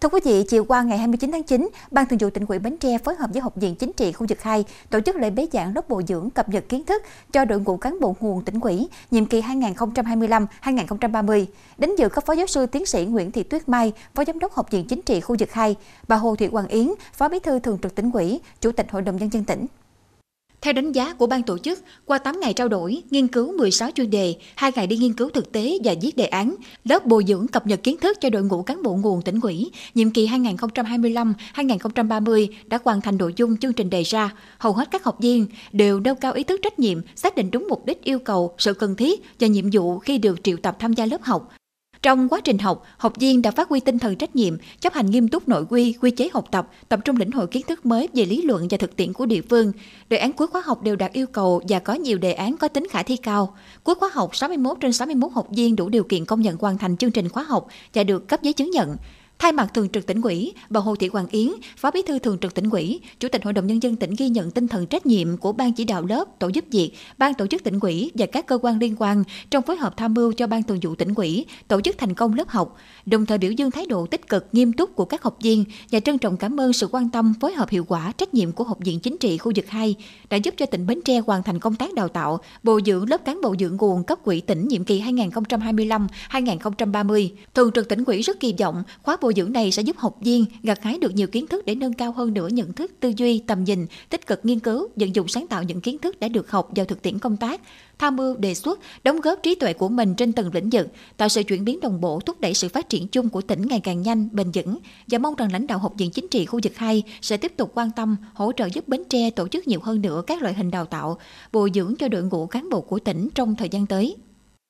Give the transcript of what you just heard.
Thưa quý vị, chiều qua ngày 29 tháng 9, Ban Thường vụ tỉnh ủy Bến Tre phối hợp với Học viện Chính trị khu vực 2 tổ chức lễ bế giảng lớp bồi dưỡng cập nhật kiến thức cho đội ngũ cán bộ nguồn tỉnh ủy nhiệm kỳ 2025-2030. Đến dự có Phó Giáo sư Tiến sĩ Nguyễn Thị Tuyết Mai, Phó Giám đốc Học viện Chính trị khu vực 2, bà Hồ Thị Hoàng Yến, Phó Bí thư Thường trực tỉnh ủy, Chủ tịch Hội đồng nhân dân tỉnh. Theo đánh giá của ban tổ chức, qua 8 ngày trao đổi, nghiên cứu 16 chuyên đề, 2 ngày đi nghiên cứu thực tế và viết đề án, lớp bồi dưỡng cập nhật kiến thức cho đội ngũ cán bộ nguồn tỉnh ủy, nhiệm kỳ 2025-2030 đã hoàn thành nội dung chương trình đề ra. Hầu hết các học viên đều nêu cao ý thức trách nhiệm, xác định đúng mục đích yêu cầu, sự cần thiết và nhiệm vụ khi được triệu tập tham gia lớp học, trong quá trình học, học viên đã phát huy tinh thần trách nhiệm, chấp hành nghiêm túc nội quy, quy chế học tập, tập trung lĩnh hội kiến thức mới về lý luận và thực tiễn của địa phương. Đề án cuối khóa học đều đạt yêu cầu và có nhiều đề án có tính khả thi cao. Cuối khóa học, 61 trên 61 học viên đủ điều kiện công nhận hoàn thành chương trình khóa học và được cấp giấy chứng nhận. Thay mặt Thường trực tỉnh ủy, bà Hồ Thị Hoàng Yến, Phó Bí thư Thường trực tỉnh ủy, Chủ tịch Hội đồng nhân dân tỉnh ghi nhận tinh thần trách nhiệm của ban chỉ đạo lớp, tổ giúp việc, ban tổ chức tỉnh ủy và các cơ quan liên quan trong phối hợp tham mưu cho ban thường vụ tỉnh ủy tổ chức thành công lớp học, đồng thời biểu dương thái độ tích cực, nghiêm túc của các học viên và trân trọng cảm ơn sự quan tâm, phối hợp hiệu quả, trách nhiệm của Học viện Chính trị khu vực 2 đã giúp cho tỉnh Bến Tre hoàn thành công tác đào tạo, bồi dưỡng lớp cán bộ dưỡng nguồn cấp quỹ tỉnh nhiệm kỳ 2025-2030. Thường trực tỉnh ủy rất kỳ vọng khóa bồi bồi dưỡng này sẽ giúp học viên gặt hái được nhiều kiến thức để nâng cao hơn nữa nhận thức, tư duy, tầm nhìn, tích cực nghiên cứu, vận dụng sáng tạo những kiến thức đã được học vào thực tiễn công tác, tham mưu đề xuất, đóng góp trí tuệ của mình trên từng lĩnh vực, tạo sự chuyển biến đồng bộ thúc đẩy sự phát triển chung của tỉnh ngày càng nhanh, bền vững và mong rằng lãnh đạo học viện chính trị khu vực 2 sẽ tiếp tục quan tâm, hỗ trợ giúp Bến Tre tổ chức nhiều hơn nữa các loại hình đào tạo, bồi dưỡng cho đội ngũ cán bộ của tỉnh trong thời gian tới.